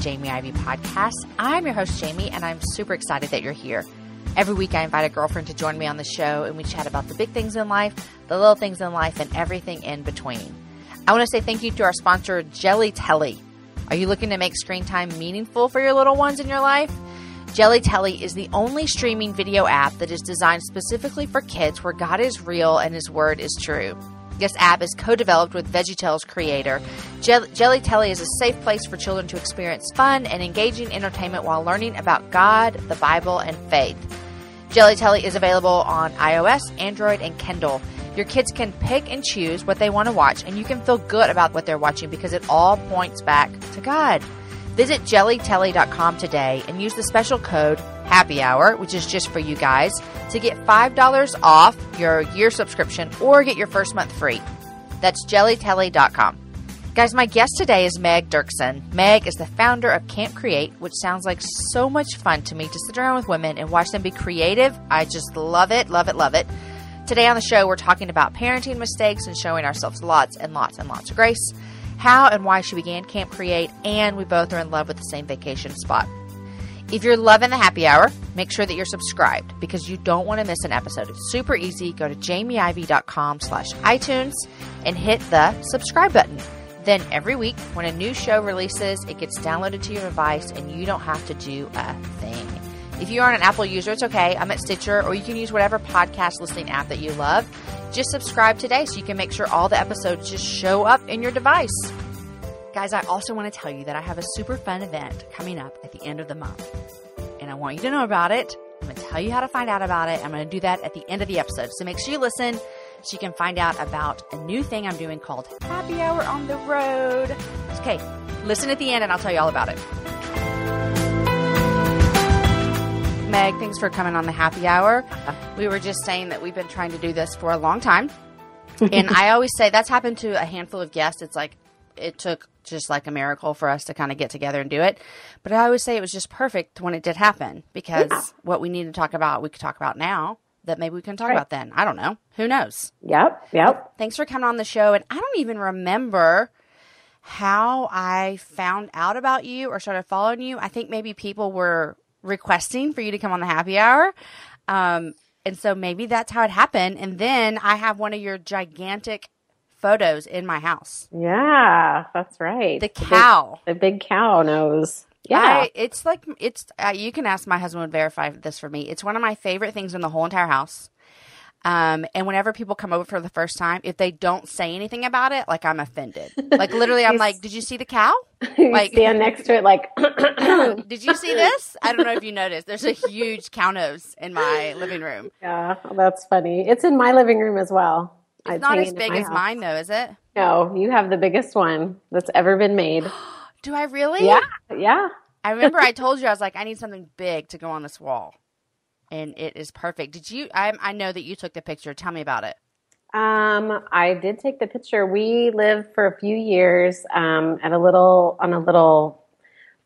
Jamie Ivey podcast. I'm your host, Jamie, and I'm super excited that you're here. Every week, I invite a girlfriend to join me on the show, and we chat about the big things in life, the little things in life, and everything in between. I want to say thank you to our sponsor, Jelly Telly. Are you looking to make screen time meaningful for your little ones in your life? Jelly Telly is the only streaming video app that is designed specifically for kids where God is real and His Word is true. This app is co developed with VeggieTales creator. Jelly Telly is a safe place for children to experience fun and engaging entertainment while learning about God, the Bible, and faith. Jelly Telly is available on iOS, Android, and Kindle. Your kids can pick and choose what they want to watch, and you can feel good about what they're watching because it all points back to God. Visit jellytelly.com today and use the special code happy hour, which is just for you guys, to get $5 off your year subscription or get your first month free. That's jellytelly.com. Guys, my guest today is Meg Duerksen. Meg is the founder of Camp Create, which sounds like so much fun to me to sit around with women and watch them be creative. I just love it, love it, love it. Today on the show, we're talking about parenting mistakes and showing ourselves lots and lots and lots of grace how and why she began Camp Create, and we both are in love with the same vacation spot. If you're loving the happy hour, make sure that you're subscribed because you don't want to miss an episode. It's super easy. Go to jamieivey.com slash iTunes and hit the subscribe button. Then every week when a new show releases, it gets downloaded to your device and you don't have to do a thing. If you aren't an Apple user, it's okay. I'm at Stitcher, or you can use whatever podcast listening app that you love. Just subscribe today so you can make sure all the episodes just show up in your device. Guys, I also want to tell you that I have a super fun event coming up at the end of the month. And I want you to know about it. I'm going to tell you how to find out about it. I'm going to do that at the end of the episode. So make sure you listen so you can find out about a new thing I'm doing called Happy Hour on the Road. Okay, listen at the end and I'll tell you all about it. Meg, thanks for coming on the happy hour. We were just saying that we've been trying to do this for a long time. and I always say that's happened to a handful of guests. It's like it took just like a miracle for us to kind of get together and do it. But I always say it was just perfect when it did happen because yeah. what we need to talk about, we could talk about now that maybe we can talk right. about then. I don't know. Who knows? Yep. Yep. But thanks for coming on the show. And I don't even remember how I found out about you or started following you. I think maybe people were requesting for you to come on the happy hour. Um, and so maybe that's how it happened. And then I have one of your gigantic photos in my house. Yeah, that's right. The cow. The big, the big cow nose. Yeah. I, it's like, it's, uh, you can ask my husband would verify this for me. It's one of my favorite things in the whole entire house. Um, and whenever people come over for the first time, if they don't say anything about it, like I'm offended. Like literally, I'm like, "Did you see the cow?" like stand next to it, like, "Did you see this?" I don't know if you noticed. There's a huge cow nose in my living room. Yeah, that's funny. It's in my living room as well. It's, it's not as big as house. mine, though, is it? No, you have the biggest one that's ever been made. Do I really? Yeah, yeah. I remember I told you I was like, I need something big to go on this wall and it is perfect. Did you? I, I know that you took the picture. Tell me about it. Um, I did take the picture. We lived for a few years um, at a little on a little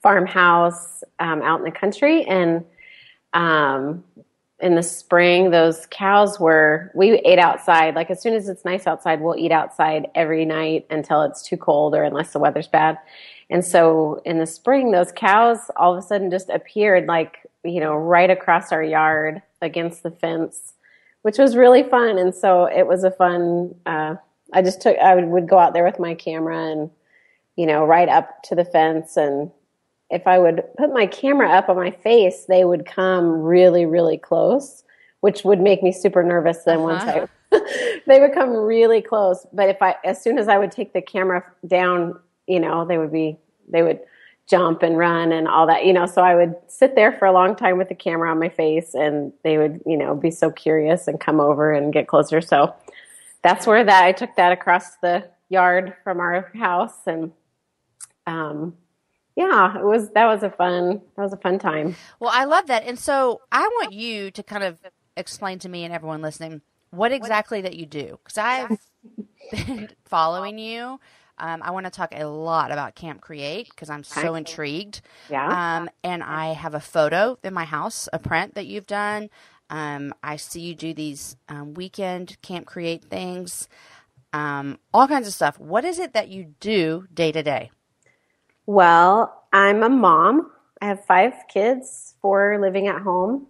farmhouse um, out in the country, and um, in the spring, those cows were. We ate outside. Like as soon as it's nice outside, we'll eat outside every night until it's too cold or unless the weather's bad. And so in the spring, those cows all of a sudden just appeared like you know, right across our yard against the fence, which was really fun. And so it was a fun, uh, I just took, I would, would go out there with my camera and, you know, right up to the fence. And if I would put my camera up on my face, they would come really, really close, which would make me super nervous. Then uh-huh. once I, they would come really close. But if I, as soon as I would take the camera down, you know, they would be, they would jump and run and all that, you know. So I would sit there for a long time with the camera on my face and they would, you know, be so curious and come over and get closer. So that's where that I took that across the yard from our house and um yeah, it was that was a fun that was a fun time. Well, I love that. And so I want you to kind of explain to me and everyone listening what exactly that you do cuz I've been following you um, I want to talk a lot about Camp Create because I'm so intrigued. Yeah. Um, and I have a photo in my house, a print that you've done. Um, I see you do these um, weekend Camp Create things, um, all kinds of stuff. What is it that you do day to day? Well, I'm a mom. I have five kids, four living at home.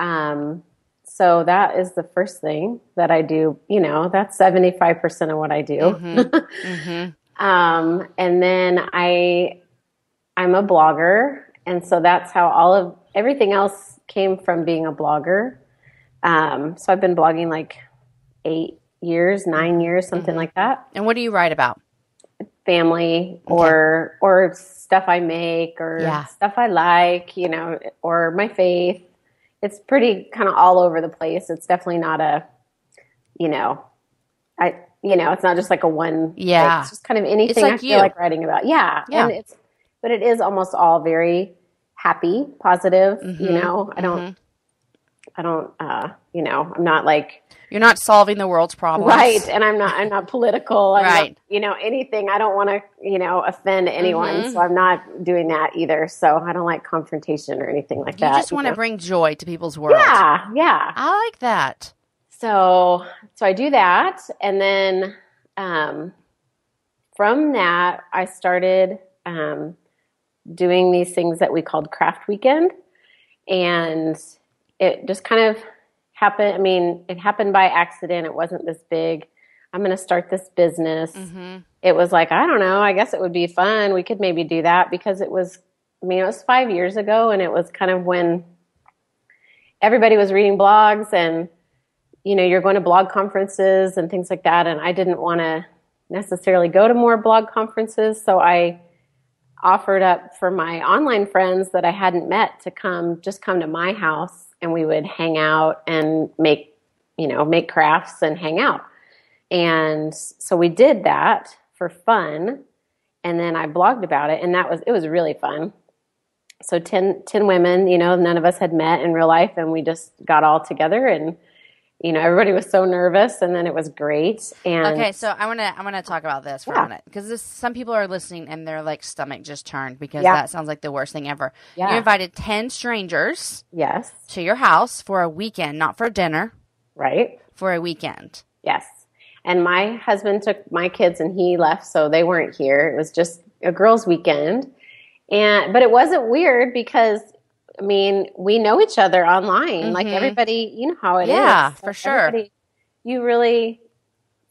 Um, so that is the first thing that I do. You know, that's 75% of what I do. Mm-hmm. mm-hmm. Um, and then I, I'm a blogger. And so that's how all of everything else came from being a blogger. Um, so I've been blogging like eight years, nine years, something mm-hmm. like that. And what do you write about? Family okay. or or stuff I make or yeah. stuff I like, you know, or my faith. It's pretty kind of all over the place. It's definitely not a, you know, I you know, it's not just like a one. Yeah, like, it's just kind of anything like I feel you. like writing about. Yeah, yeah. And it's but it is almost all very happy, positive. Mm-hmm. You know, I don't, mm-hmm. I don't, uh, you know, I'm not like you're not solving the world's problems, right? And I'm not, I'm not political, I'm right? Not, you know, anything. I don't want to, you know, offend anyone, mm-hmm. so I'm not doing that either. So I don't like confrontation or anything like you that. You just want to bring joy to people's world. Yeah, yeah. I like that. So, so I do that, and then um, from that, I started. Um, doing these things that we called craft weekend and it just kind of happened i mean it happened by accident it wasn't this big i'm going to start this business mm-hmm. it was like i don't know i guess it would be fun we could maybe do that because it was i mean it was five years ago and it was kind of when everybody was reading blogs and you know you're going to blog conferences and things like that and i didn't want to necessarily go to more blog conferences so i offered up for my online friends that I hadn't met to come, just come to my house and we would hang out and make, you know, make crafts and hang out. And so we did that for fun. And then I blogged about it and that was, it was really fun. So 10, 10 women, you know, none of us had met in real life and we just got all together and you know everybody was so nervous and then it was great and okay so i want to i want to talk about this for yeah. a minute because some people are listening and their like stomach just turned because yeah. that sounds like the worst thing ever. Yeah. you invited 10 strangers yes. to your house for a weekend not for dinner. Right. For a weekend. Yes. And my husband took my kids and he left so they weren't here. It was just a girls weekend. And but it wasn't weird because I mean, we know each other online. Mm-hmm. Like everybody, you know how it yeah, is. for sure. You really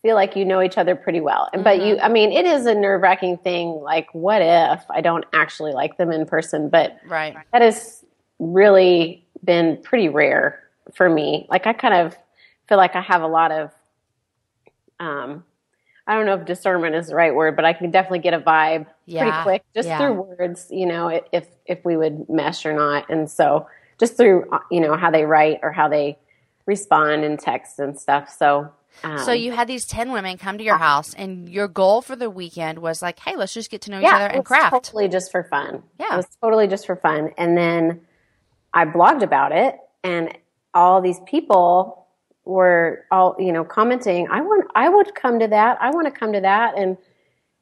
feel like you know each other pretty well. Mm-hmm. But you, mm-hmm. I mean, it is a nerve wracking thing. Like, what if I don't actually like them in person? But right. that has really been pretty rare for me. Like, I kind of feel like I have a lot of um, I don't know if discernment is the right word, but I can definitely get a vibe yeah. pretty quick just yeah. through words, you know, if if we would mesh or not. And so just through uh, you know how they write or how they respond in text and stuff. So um, so you had these 10 women come to your house and your goal for the weekend was like, "Hey, let's just get to know each other and craft." totally just for fun. Yeah. It was totally just for fun. And then I blogged about it and all these people were all you know commenting i want i would come to that. I want to come to that. And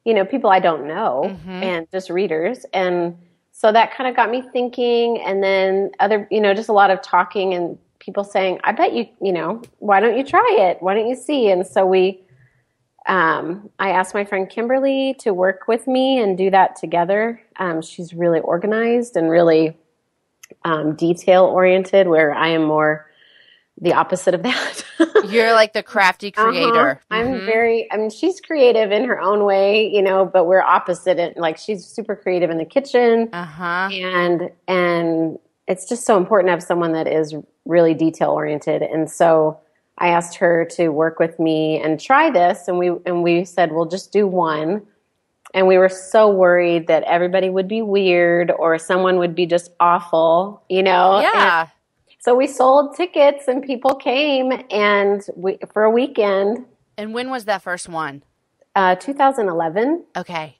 you know people i don't know mm-hmm. and just readers. And so that kind of got me thinking. And then other you know just a lot of talking and people saying i bet you you know why don't you try it? Why don't you see? And so we um, i asked my friend kimberly to work with me and do that together. Um, she's really organized and really um, detail oriented where i am more the opposite of that. You're like the crafty uh-huh. creator. Uh-huh. I'm mm-hmm. very, I mean, she's creative in her own way, you know, but we're opposite. In, like she's super creative in the kitchen. Uh-huh. And, and it's just so important to have someone that is really detail oriented. And so I asked her to work with me and try this. And we, and we said, we'll just do one. And we were so worried that everybody would be weird or someone would be just awful, you know? Yeah. And, so we sold tickets and people came and we, for a weekend. And when was that first one? Uh, 2011. Okay.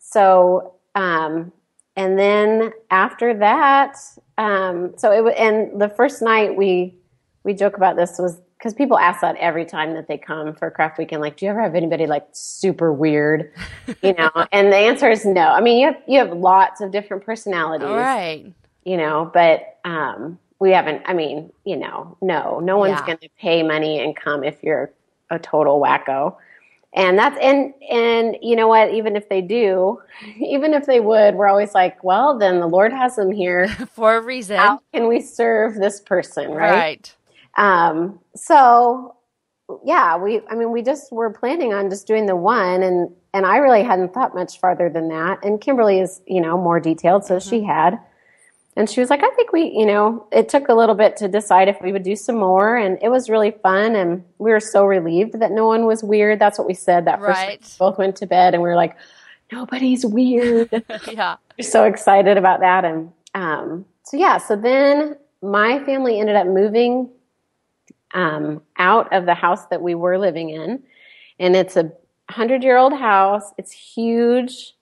So, um, and then after that, um, so it was, and the first night we, we joke about this was because people ask that every time that they come for craft weekend like do you ever have anybody like super weird you know and the answer is no i mean you have you have lots of different personalities All right you know but um we haven't i mean you know no no one's yeah. going to pay money and come if you're a total wacko. And that's and and you know what? Even if they do even if they would we're always like well then the lord has them here. For a reason. How can we serve this person right, right. um so yeah we i mean we just were planning on just doing the one and and i really hadn't thought much farther than that. And kimberly is you know more detailed so she had and she was like, I think we, you know, it took a little bit to decide if we would do some more. And it was really fun. And we were so relieved that no one was weird. That's what we said that first Right. We both went to bed and we were like, nobody's weird. yeah. we're so excited about that. And um, so, yeah, so then my family ended up moving um, out of the house that we were living in. And it's a hundred year old house. It's huge.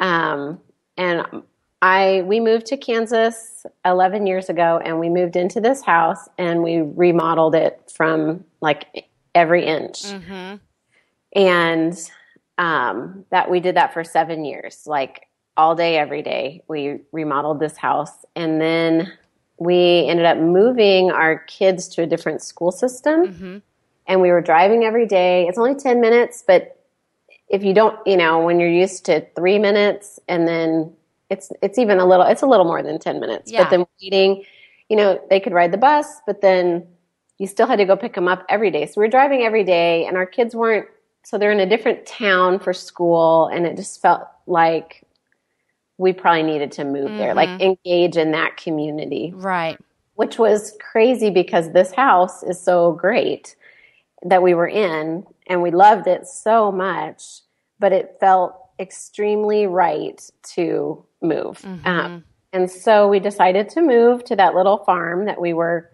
Um, and I we moved to Kansas 11 years ago and we moved into this house and we remodeled it from like every inch. Mm-hmm. And um, that we did that for 7 years, like all day every day. We remodeled this house and then we ended up moving our kids to a different school system Mm-hmm. and we were driving every day. It's only 10 minutes, but if you don't, you know, when you're used to 3 minutes and then it's it's even a little it's a little more than 10 minutes. Yeah. But then waiting, you know, they could ride the bus, but then you still had to go pick them up every day. So we were driving every day and our kids weren't so they're in a different town for school and it just felt like we probably needed to move there, like mm-hmm. engage in that community Right. which was crazy because this house is so great that we were in and we loved it so much, but it felt extremely right to move. Um, and so we decided to move to that little farm that we were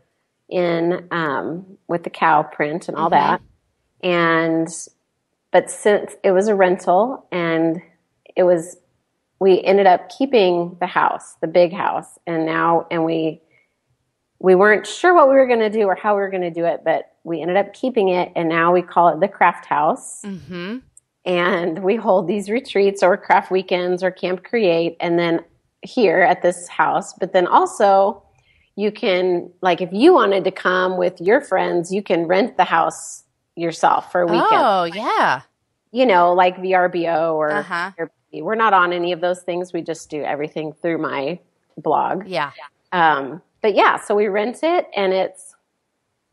in um, with the cow print and all that. And, but since it was a rental and it was, we ended up keeping the house, the big house, and now, and we, we weren't sure what we were going to do or how we were going to do it, but we ended up keeping it, and now we call it the Craft House. Mm-hmm. And we hold these retreats or craft weekends or Camp Create, and then here at this house. But then also, you can, like, if you wanted to come with your friends, you can rent the house yourself for a weekend. Oh, yeah. You know, like VRBO or Uh-huh. We're not on any of those things. We just do everything through my blog. Yeah. Um, but yeah, so we rent it and it's,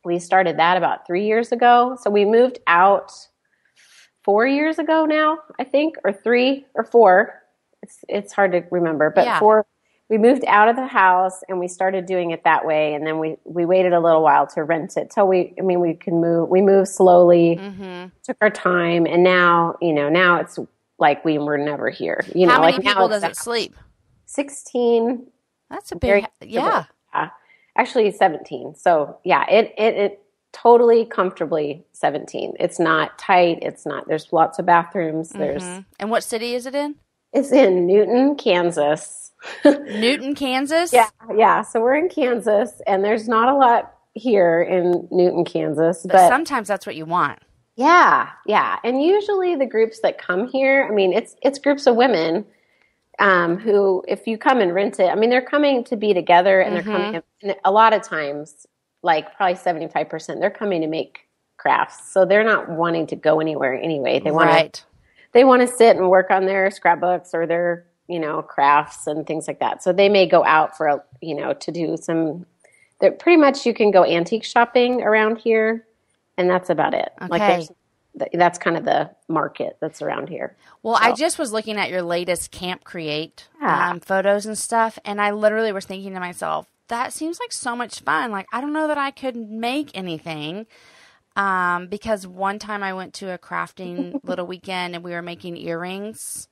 we started that about three years ago. So we moved out four years ago now, I think, or three or four. It's, it's hard to remember, but Yeah. four, we moved out of the house and we started doing it that way. And then we, we waited a little while to rent it till we, I mean, we can move, we moved slowly, Mm-hmm. took our time. And now, you know, now it's like we were never here, you know, How many like people does it sleep? 16 That's a very big, yeah. yeah. Actually 17. So yeah, it, it, it totally comfortably 17. It's not tight. It's not, there's lots of bathrooms. There's, Mhm. And what city is it in? it's in Newton, Kansas. Newton, Kansas? yeah. Yeah. So we're in Kansas and there's not a lot here in Newton, Kansas, But but sometimes that's what you want. Yeah, yeah. And usually the groups that come here, I mean, it's it's groups of women um, who, if you come and rent it, I mean, they're coming to be together, and they're coming. And a lot of times, like probably seventy five percent, they're coming to make crafts, so they're not wanting to go anywhere anyway. They want to right. they want to sit and work on their scrapbooks or their you know crafts and things like that. So they may go out for a you know to do some. They're pretty much you can go antique shopping around here, and that's about it. Like Okay. there's that's kind of the market that's around here. Well, I just was looking at your latest Camp Create Yeah. um, photos and stuff, and I literally was thinking to myself, that seems like so much fun. Like, I don't know that I could make anything. Um, because one time I went to a crafting little weekend and we were making earrings,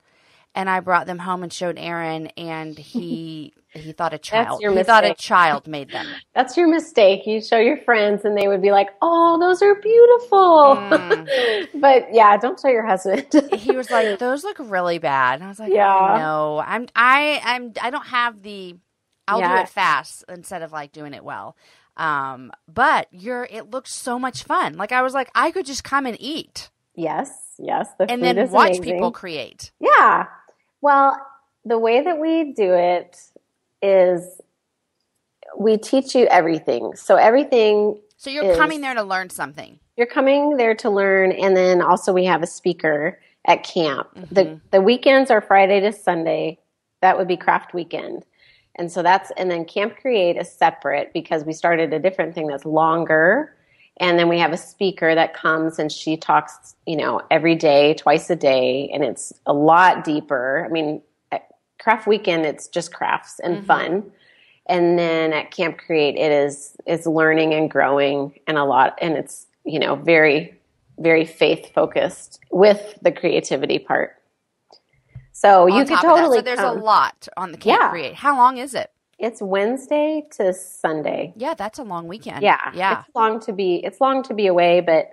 and I brought them home and showed Aaron, and he he thought a child he thought a child made them. That's your mistake. You show your friends, and they would be like, "Oh, those are beautiful." Mm. but yeah, don't show your husband. he was like, "Those look really bad." And I was like, Yeah. "No, I'm I I'm I don't have the. I'll do it fast instead of like doing it well." Um, but you're it looks so much fun. Like I was like, I could just come and eat yes, yes. The and then watch amazing. people create. Yeah. Well, the way that we do it is we teach you everything. So everything So you're Is- coming there to learn something. you're coming there to learn, and then also we have a speaker at camp. Mm-hmm. The the weekends are Friday to Sunday. That would be craft weekend. And so that's and then Camp Create is separate because we started a different thing that's longer. And then we have a speaker that comes and she talks, you know, every day, twice a day, and it's a lot deeper. I mean, at craft weekend it's just crafts and mm-hmm. fun. And then at Camp Create it is is learning and growing and a lot and it's, you know, very very faith focused with the creativity part. So you could top of that. totally So there's come. a lot on the Camp Yeah. Create. How long is it? It's Wednesday to Sunday. Yeah, that's a long weekend. Yeah, Yeah. It's long to be. It's long to be away, but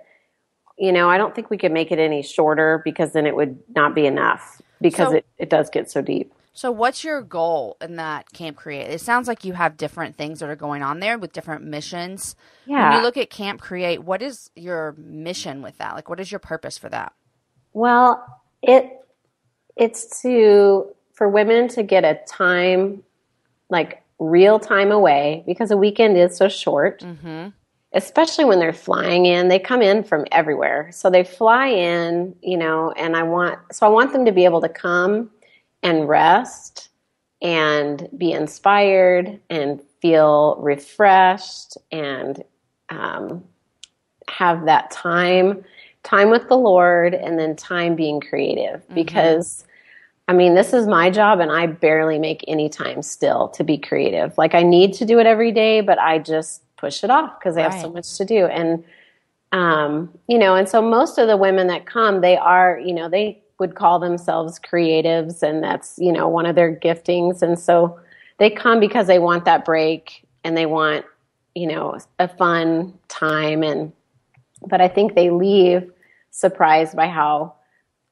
you know, I don't think we could make it any shorter because then it would not be enough because So- it, it does get so deep. So, what's your goal in that Camp Create? It sounds like you have different things that are going on there with different missions. Yeah. When you look at Camp Create, what is your mission with that? Like, what is your purpose for that? Well, it it's to for women to get a time like real time away because a weekend is so short. Mm-hmm. especially when they're flying in they come in from everywhere so they fly in you know and i want so i want them to be able to come and rest and be inspired and feel refreshed and um, have that time time with the lord and then time being creative because I mean, this is my job, and I barely make any time still to be creative. Like, I need to do it every day, but I just push it off because I have so much to do. And, um, you know, and so most of the women that come, they are, you know, they would call themselves creatives, and that's, you know, one of their giftings. And so they come because they want that break and they want, you know, a fun time. And, but I think they leave surprised by how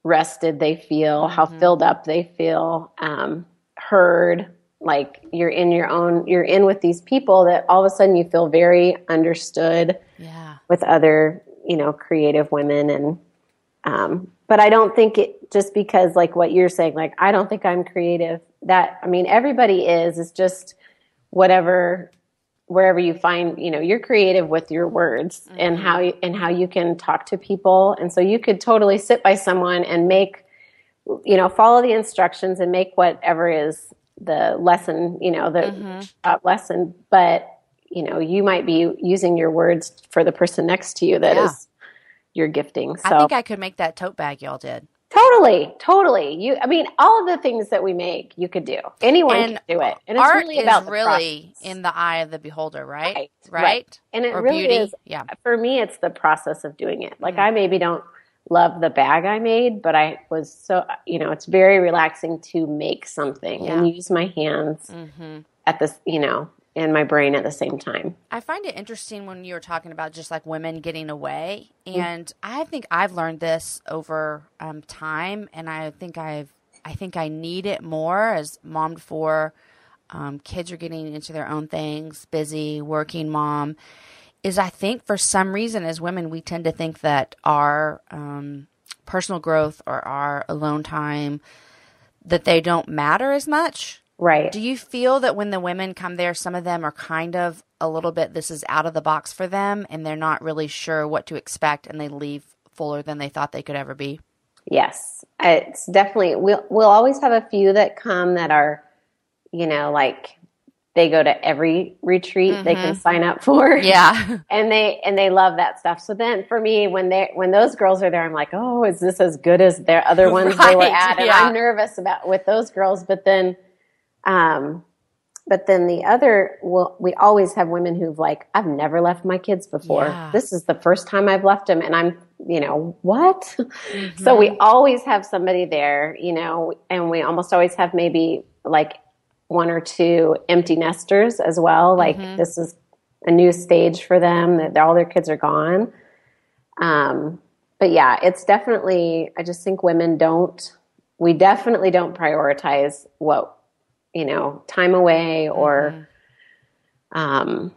rested they feel, how filled up they feel, um, heard. Like you're in your own, you're in with these people that all of a sudden you feel very understood Yeah. with other, you know, creative women. And, um, but I don't think it just because, like what you're saying, like, I don't think I'm creative. That, I mean, everybody is, it's just whatever wherever you find you know you're creative with your words and how you, and how you can talk to people. And so you could totally sit by someone and make you know follow the instructions and make whatever is the lesson you know the uh, lesson. But you know you might be using your words for the person next to you that is Yeah. your gifting. So I think I could make that tote bag y'all did. Totally totally you i mean all of the things that we make you could do anyone And can do it and it's Art really is really process. in the eye of the beholder, right? Right, Right. right. And it or really beauty. is Yeah. for me it's the process of doing it like Mm. i maybe don't love the bag i made but i was so you know it's very relaxing to make something Yeah. and use my hands hmm at this you know and my brain at the same time I find it interesting when you were talking about just like women getting away, Mm. and I think I've learned this over um, time, and I think I've I think I need it more as mom to four. Um, kids are getting into their own things, busy, working mom. Is I think for some reason as women we tend to think that our um, personal growth or our alone time that they don't matter as much. Right Do you feel that when the women come there, some of them are kind of a little bit, this is out of the box for them and they're not really sure what to expect and they leave fuller than they thought they could ever be? yes it's definitely we'll we'll always have a few that come that are you know like they go to every retreat they can sign up for Mm-hmm. Yeah. and they and they love that stuff. So then for me, when they when those girls are there, I'm like, oh, is this as good as their other ones they were at? And yeah. I'm nervous about with those girls. But then, um, but then the other, well, we always have women who've like, I've never left my kids before. Yeah. This is the first time I've left them, and I'm, you know, what? so Mm-hmm. we always have somebody there, you know, and we almost always have maybe like one or two empty nesters as well. Like Mm-hmm. this is a new stage for them that all their kids are gone. Um, but yeah, it's definitely, I just think women don't, we definitely don't prioritize what, you know, time away or, um,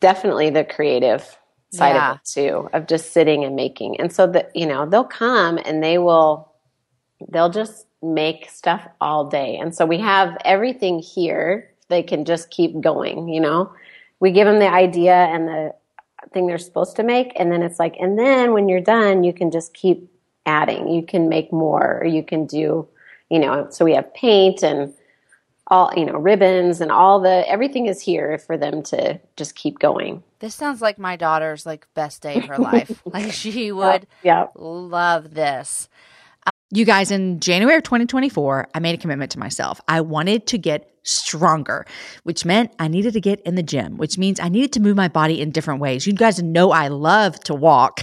definitely the creative side Yeah. of it too, of just sitting and making. And so that, you know, they'll come and they will, they'll just make stuff all day. And so we have everything here. They can just keep going, you know. We give them the idea and the thing they're supposed to make. And then it's like, and then when you're done, you can just keep adding. You can make more, or you can do, you know, so we have paint and all, you know, ribbons and all the, everything is here for them to just keep going. This sounds like my daughter's like best day of her life. like she would yeah. love this. You guys, in January of 2024, I made a commitment to myself. I wanted to get stronger, which meant I needed to get in the gym, which means I needed to move my body in different ways. You guys know I love to walk.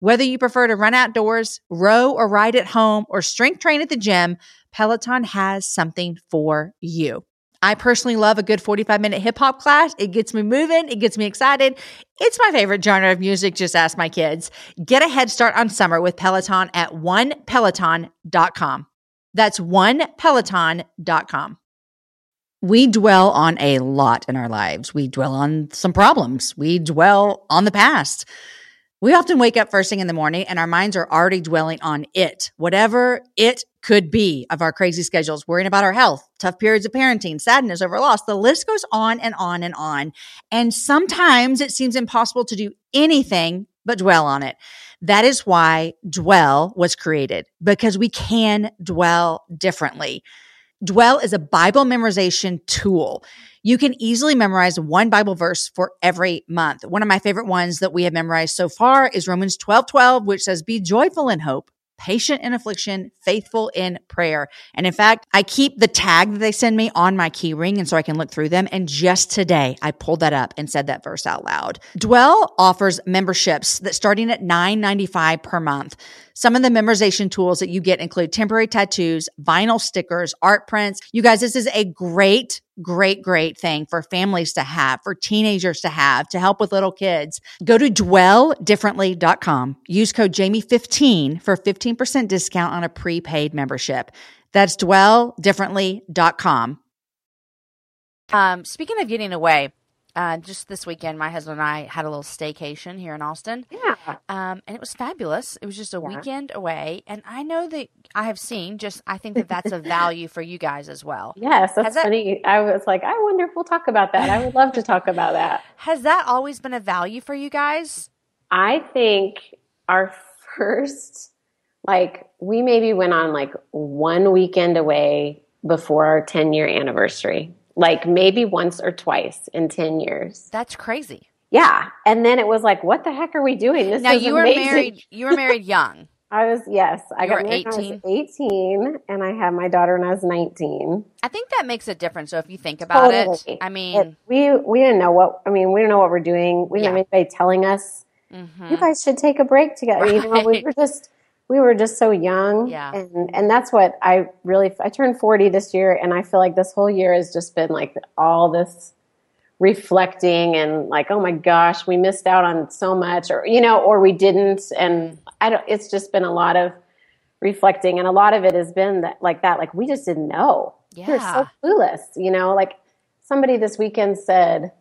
Whether you prefer to run outdoors, row or ride at home, or strength train at the gym, Peloton has something for you. I personally love a good 45 minute hip hop class. It gets me moving, it gets me excited. It's my favorite genre of music, just ask my kids. Get a head start on summer with Peloton at onepeloton.com. That's onepeloton.com. We dwell on a lot in our lives. We dwell on some problems. We dwell on the past. We often wake up first thing in the morning and our minds are already dwelling on it, whatever it could be of our crazy schedules, worrying about our health, tough periods of parenting, sadness over loss. The list goes on and on and on. And sometimes it seems impossible to do anything but dwell on it. That is why Dwell was created because we can dwell differently. Dwell is a Bible memorization tool. You can easily memorize one Bible verse for every month. One of my favorite ones that we have memorized so far is Romans 12 12, which says, Be joyful in hope, patient in affliction, faithful in prayer. And in fact, I keep the tag that they send me on my key ring and so I can look through them. And just today, I pulled that up and said that verse out loud. Dwell offers memberships that starting at $9.95 per month. Some of the memorization tools that you get include temporary tattoos, vinyl stickers, art prints. You guys, this is a great great, great thing for families to have, for teenagers to have, to help with little kids. Go to dwelldifferently.com. Use code Jamie15 for 15% discount on a prepaid membership. That's dwelldifferently.com. Um, speaking of getting away, uh, just this weekend, my husband and I had a little staycation here in Austin. Yeah. Um, and it was fabulous. It was just a yeah. weekend away. And I know that I have seen just, I think that that's a value for you guys as well. Yes, that's that, funny. I was like, I wonder if we'll talk about that. I would love to talk about that. Has that always been a value for you guys? I think our first, like, we maybe went on like one weekend away before our 10 year anniversary like maybe once or twice in 10 years. That's crazy. Yeah. And then it was like, what the heck are we doing? This is amazing. now you were married, you were married young. I was, yes, I you got married 18? 18 and I had my daughter when I was 19. I think that makes a difference. So if you think about totally. it, I mean, it, we, we didn't know what, I mean, we didn't know what we're doing. We didn't yeah. have anybody telling us, mm-hmm. you guys should take a break together. Right. You know, we were just, we were just so young. Yeah. And, and that's what I really, I turned 40 this year and I feel like this whole year has just been like all this reflecting and like, oh my gosh, we missed out on so much or, you know, or we didn't. And I don't, it's just been a lot of reflecting and a lot of it has been that like that, like we just didn't know. Yeah. We are so clueless, you know, like somebody this weekend said,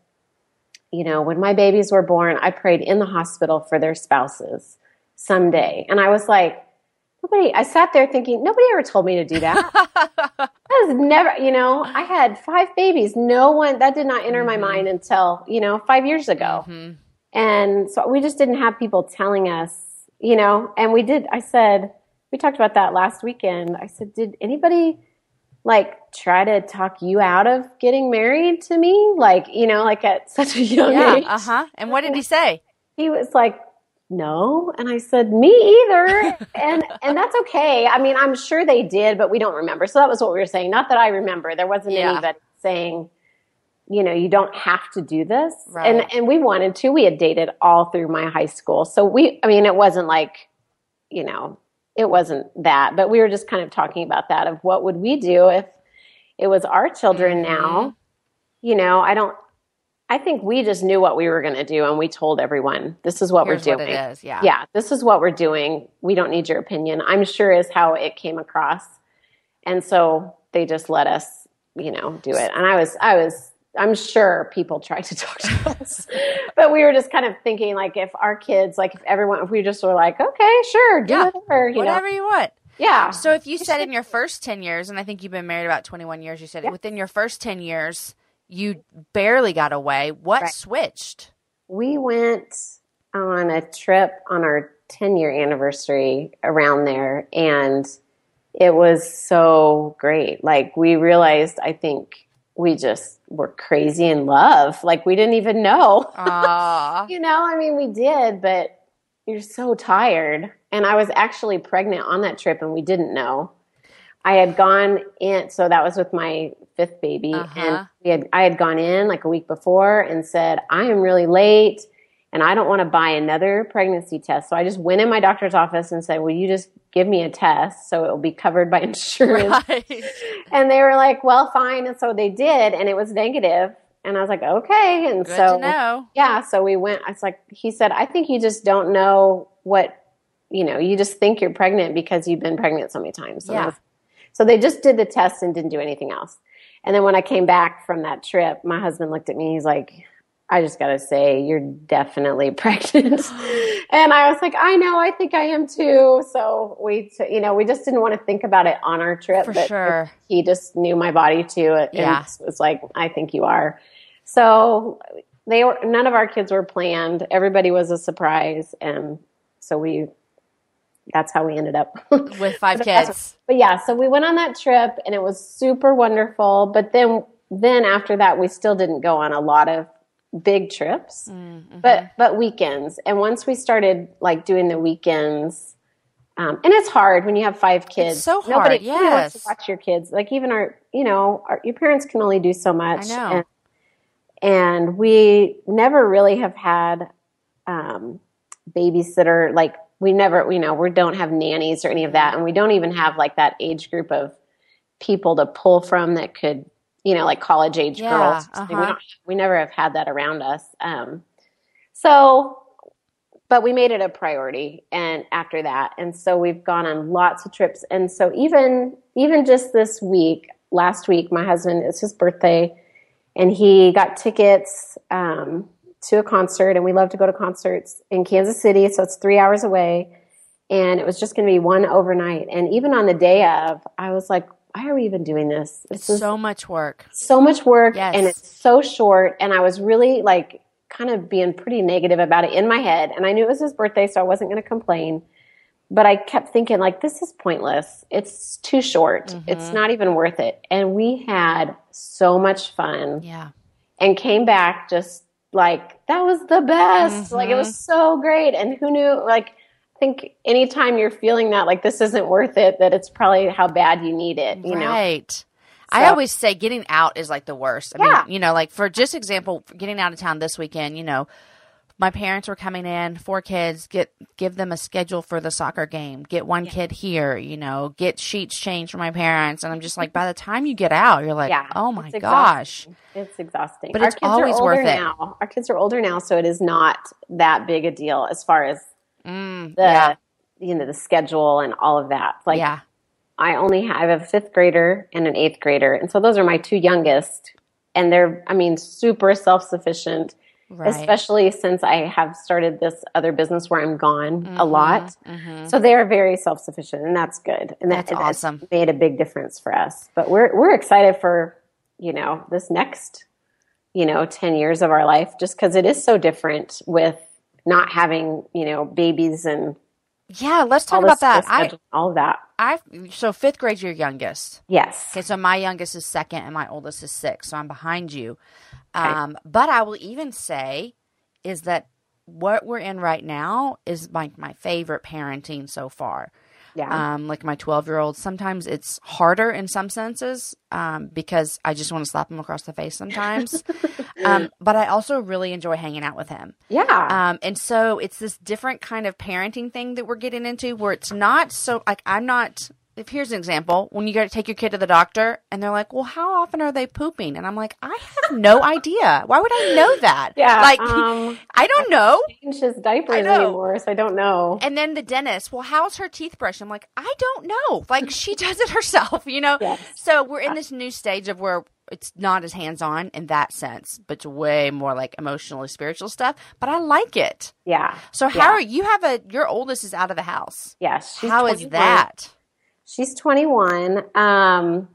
you know, when my babies were born, I prayed in the hospital for their spouses someday. And I was like, nobody, I sat there thinking, nobody ever told me to do that. I That was never, you know, I had five babies. No one, that did not enter my mind until, you know, five years ago. And so we just didn't have people telling us, you know, and we did, I said, we talked about that last weekend. I said, did anybody like try to talk you out of getting married to me? Like, you know, like at such a young Yeah. age. Uh huh. And what did he say? He was like, no. And I said, me either. and, and that's okay. I mean, I'm sure they did, but we don't remember. So that was what we were saying. Not that I remember. There wasn't Yeah. anybody saying, you know, you don't have to do this. Right. And, and we wanted to, we had dated all through my high school. So we, I mean, it wasn't like, you know, it wasn't that, but we were just kind of talking about that of what would we do if it was our children Mm-hmm. now. You know, I don't, I think we just knew what we were going to do and we told everyone, this is what Here's we're what doing. it is. Yeah. Yeah, this is what we're doing. We don't need your opinion. I'm sure is how it came across. And so they just let us, you know, do it. And I was, I was, I'm sure people tried to talk to us, but we were just kind of thinking like if our kids, like if everyone, if we just were like, okay, sure, do Yeah. whatever, you Whatever know, you want. yeah. So if you said in your first 10 years, and I think you've been married about 21 years, you said Yeah. within your first 10 years, you barely got away. What Right. switched? we went on a trip on our 10 year anniversary around there and it was so great like we realized i think we just were crazy in love like we didn't even know you know i mean we did but you're so tired and i was actually pregnant on that trip and we didn't know i had gone in so that was with my fifth baby Uh-huh. and we had i had gone in like a week before and said i am really late and i don't want to buy another pregnancy test so i just went in my doctor's office and said will you just give me a test so it will be covered by insurance Right. and they were like well fine and so they did and it was negative and i was like okay and Good so know. yeah so we went it's like he said i think you just don't know what you know you just think you're pregnant because you've been pregnant so many times Yeah. So they just did the test and didn't do anything else. And then when i came back from that trip my husband looked at me. He's like i just got to say you're definitely pregnant. And i was like i know. I think i am too. So we t- you know we just didn't want to think about it on our trip For but sure. he just knew my body too and Yeah. was like i think you are. So they were none of our kids were planned. Everybody was a surprise and so we that's how we ended up With five kids. but yeah so we went on that trip and it was super wonderful but then then after that we still didn't go on a lot of big trips Mm-hmm. but but weekends and once we started like doing the weekends um, and it's hard when you have five kids so nobody, hard, nobody wants to yes. watch your kids like even our you know our, your parents can only do so much I know. and, and we never really have had um, babysitter like we never you know we don't have nannies or any of that and we don't even have like that age group of people to pull from that could you know like college age Yeah, girls something. we, uh-huh. don't, we never have had that around us um, so but we made it a priority and after that and so we've gone on lots of trips and so even even just this week last week my husband it's his birthday and he got tickets um, to a concert and we love to go to concerts in kansas city so it's three hours away and it was just going to be one overnight and even on the day of i was like why are we even doing this It's so much work. so much work Yes. and it's so short and i was really like kind of being pretty negative about it in my head and i knew it was his birthday so i wasn't going to complain but i kept thinking like this is pointless it's too short Mm-hmm. it's not even worth it and we had so much fun Yeah. and came back just like that was the best like it Mm-hmm. was so great and who knew like i think anytime you're feeling that like this isn't worth it that it's probably how bad you need it you know Right. I always say getting out is like the worst. I Yeah. mean, you know, like for just example, getting out of town this weekend, you know, my parents were coming in, four kids, get give them a schedule for the soccer game, get one kid here, you know, get sheets changed for my parents. And I'm just like, by the time you get out, you're like, Yeah, oh my it's gosh. It's exhausting. But Our it's kids always are older worth it. now. Our kids are older now, so it is not that big a deal as far as Mm, the yeah. you know the schedule and all of that. Like yeah. I only have a fifth grader and an eighth grader, and so those are my two youngest, and they're I mean super self sufficient. Right. especially since I have started this other business where I'm gone a lot. Mhm. So they are very self sufficient, and that's good. And that, That's awesome. made a big difference for us. But we're we're excited for you know this next you know ten years of our life, just because it is so different with not having you know babies and Yeah, let's talk all about that. I, all of that. I, so fifth grade's your youngest. Yes. Okay, so my youngest is second and my oldest is six, so I'm behind you. Um, but I will even say is that what we're in right now is my my favorite parenting so far. Yeah. Um, like my 12 year old, sometimes it's harder in some senses um, because I just want to slap him across the face sometimes. um, but I also really enjoy hanging out with him. yeah. Um, and so it's this different kind of parenting thing that we're getting into where it's not so like I'm not. If here's an example, when you go to take your kid to the doctor and they're like, "Well, how often are they pooping?" and I'm like, "I have no idea. Why would I know that? yeah. like um, I don't know." change his diapers anymore, so I don't know. And then the dentist, well, how's her teeth brushed? I'm like, I don't know. Like she does it herself, you know. Yes. So we're in this new stage of where it's not as hands on in that sense, but it's way more like emotionally spiritual stuff. But I like it. Yeah. So how Yeah. are you have a your oldest is out of the house. Yes. she's How is 21. that? She's 21. Um,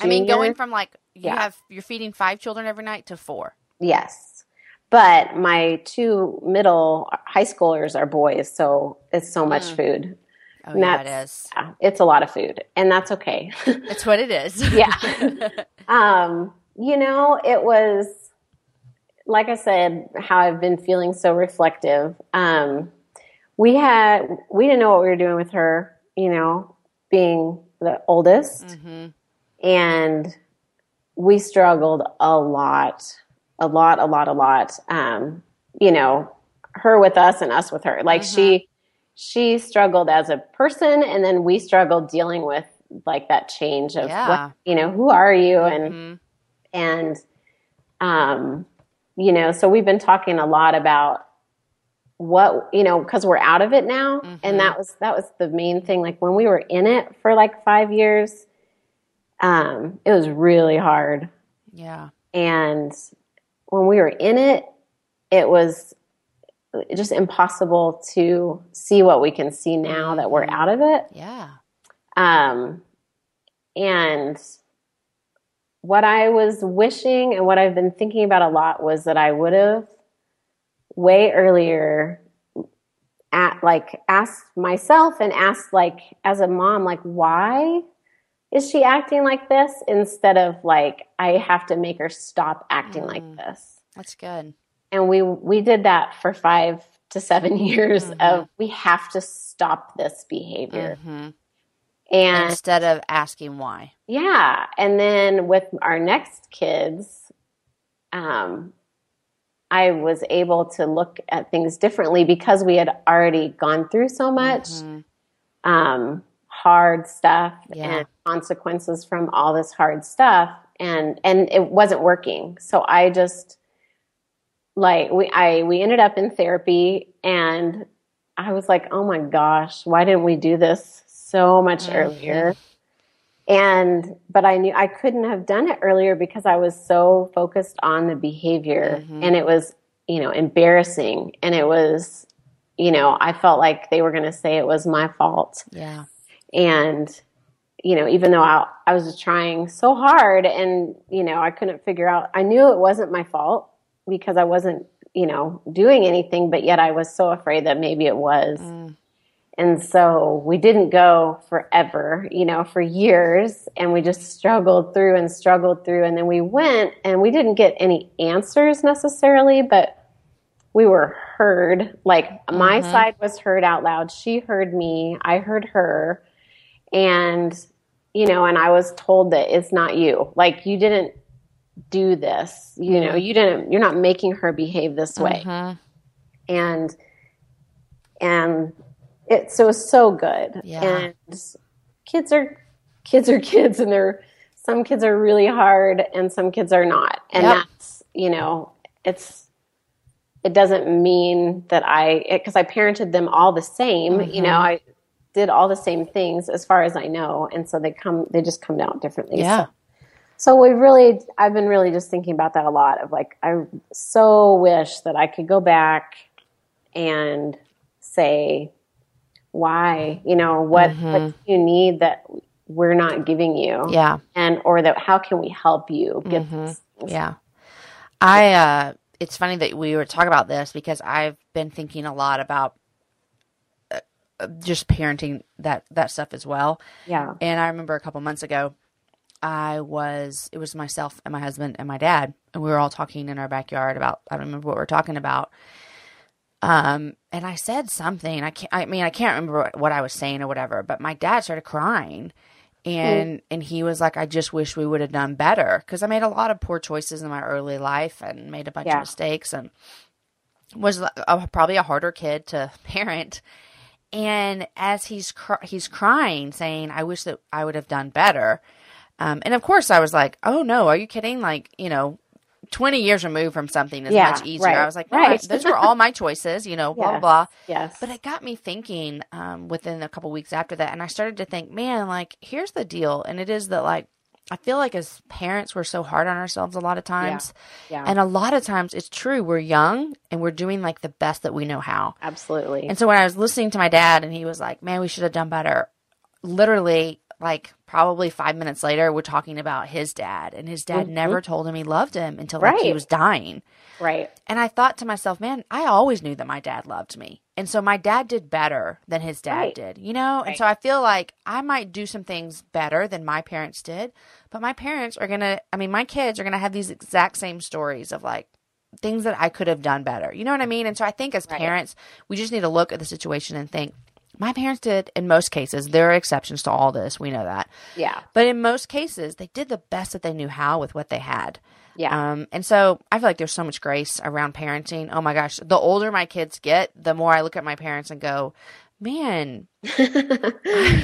I mean, going from like you Yeah. have you're feeding five children every night to four. Yes. But my two middle high schoolers are boys, so it's so much Mm. food. Oh And yeah, it is. Yeah, it's a lot of food, and that's okay. It's what it is. yeah. um, you know, it was like I said, how I've been feeling so reflective. Um, we had we didn't know what we were doing with her, you know, being the oldest. hmm and we struggled a lot a lot a lot a lot um you know her with us and us with her like she she struggled as a person and then we struggled dealing with like that change of Yeah. what, you know who are you and Mhm. and um you know so we've been talking a lot about what you know because we're out of it now Mhm. and that was that was the main thing like when we were in it for like five years um it was really hard Yeah. and when we were in it it was just impossible to see what we can see now that we're Mhm. out of it Yeah. um, and what I was wishing and what I've been thinking about a lot was that I would have way earlier at like asked myself and asked like as a mom like why is she acting like this instead of like I have to make her stop acting like Mm. this That's good. and we we did that for 5 to 7 years Mhm. of we have to stop this behavior hmm and Instead of asking why. Yeah. And then with our next kids, um, I was able to look at things differently because we had already gone through so much Mhm. um, hard stuff Yeah. and consequences from all this hard stuff, and and it wasn't working. So I just like we I we ended up in therapy, and I was like, oh my gosh, why didn't we do this so much Mhm. earlier? And but I knew I couldn't have done it earlier because I was so focused on the behavior, Mhm. and it was you know embarrassing, and it was you know I felt like they were going to say it was my fault Yeah. and you know even though I, I was trying so hard and you know i couldn't figure out i knew it wasn't my fault because i wasn't you know doing anything but yet i was so afraid that maybe it was Mm. And so we didn't go forever you know for years and we just struggled through and struggled through and then we went and we didn't get any answers necessarily but we were heard. Like my Mhm. side was heard out loud. She heard me. I heard her. And you know and i was told that it's not you. Like you didn't do this. You know you didn't you're not making her behave this way. Mhm. and and it so it was so good Yeah. and kids are kids are kids and they're some kids are really hard and some kids are not and Yep. that's you know it's it doesn't mean that i because i parented them all the same you know Mhm. i did all the same things as far as i know and so they come they just come out differently Yeah. so, So we really, I've been really just thinking about that a lot of like, I so wish that I could go back and say, why, you know, what, Mm-hmm. what do you need that we're not giving you? Yeah. And, or that, how can we help you get Mhm. this? Yeah. I uh it's funny that we were talking about this because I've been thinking a lot about uh, uh, just parenting that that stuff as well. Yeah. And I remember a couple months ago I was it was myself and my husband and my dad and we were all talking in our backyard about I don't remember what we are talking about. Um and I said something. I can't I mean I can't remember what, what I was saying or whatever, but my dad started crying and and he was like i just wish we would have done better because i made a lot of poor choices in my early life and made a bunch Yeah. of mistakes and was a- probably a harder kid to parent and as he's cr- he's crying saying i wish that i would have done better um, and of course i was like oh no are you kidding like you know 20 years removed from something is Yeah, much easier right, i was like no, right. those were all my choices you know blah blah Yes. blah Yes. but it got me thinking um, within a couple weeks after that, and I started to think, man, like here's the deal, and it is that like I feel like as parents we're so hard on ourselves a lot of times, yeah. and a lot of times it's true we're young and we're doing like the best that we know how. Absolutely. And so when I was listening to my dad, and he was like, "Man, we should have done better," literally like probably five minutes later, we're talking about his dad, and his dad Mhm. never told him he loved him until like he was dying. right. And I thought to myself, man, I always knew that my dad loved me. And so my dad did better than his dad Right. did, you know? And so I feel like I might do some things better than my parents did, but my parents are going to, I mean, my kids are going to have these exact same stories of like things that I could have done better. You know what I mean? And so I think as Right. parents, we just need to look at the situation and think, my parents did in most cases. There are exceptions to all this. We know that. Yeah. But in most cases, they did the best that they knew how with what they had. Yeah. Um, and so I feel like there's so much grace around parenting. Oh my gosh, the older my kids get, the more I look at my parents and go, man,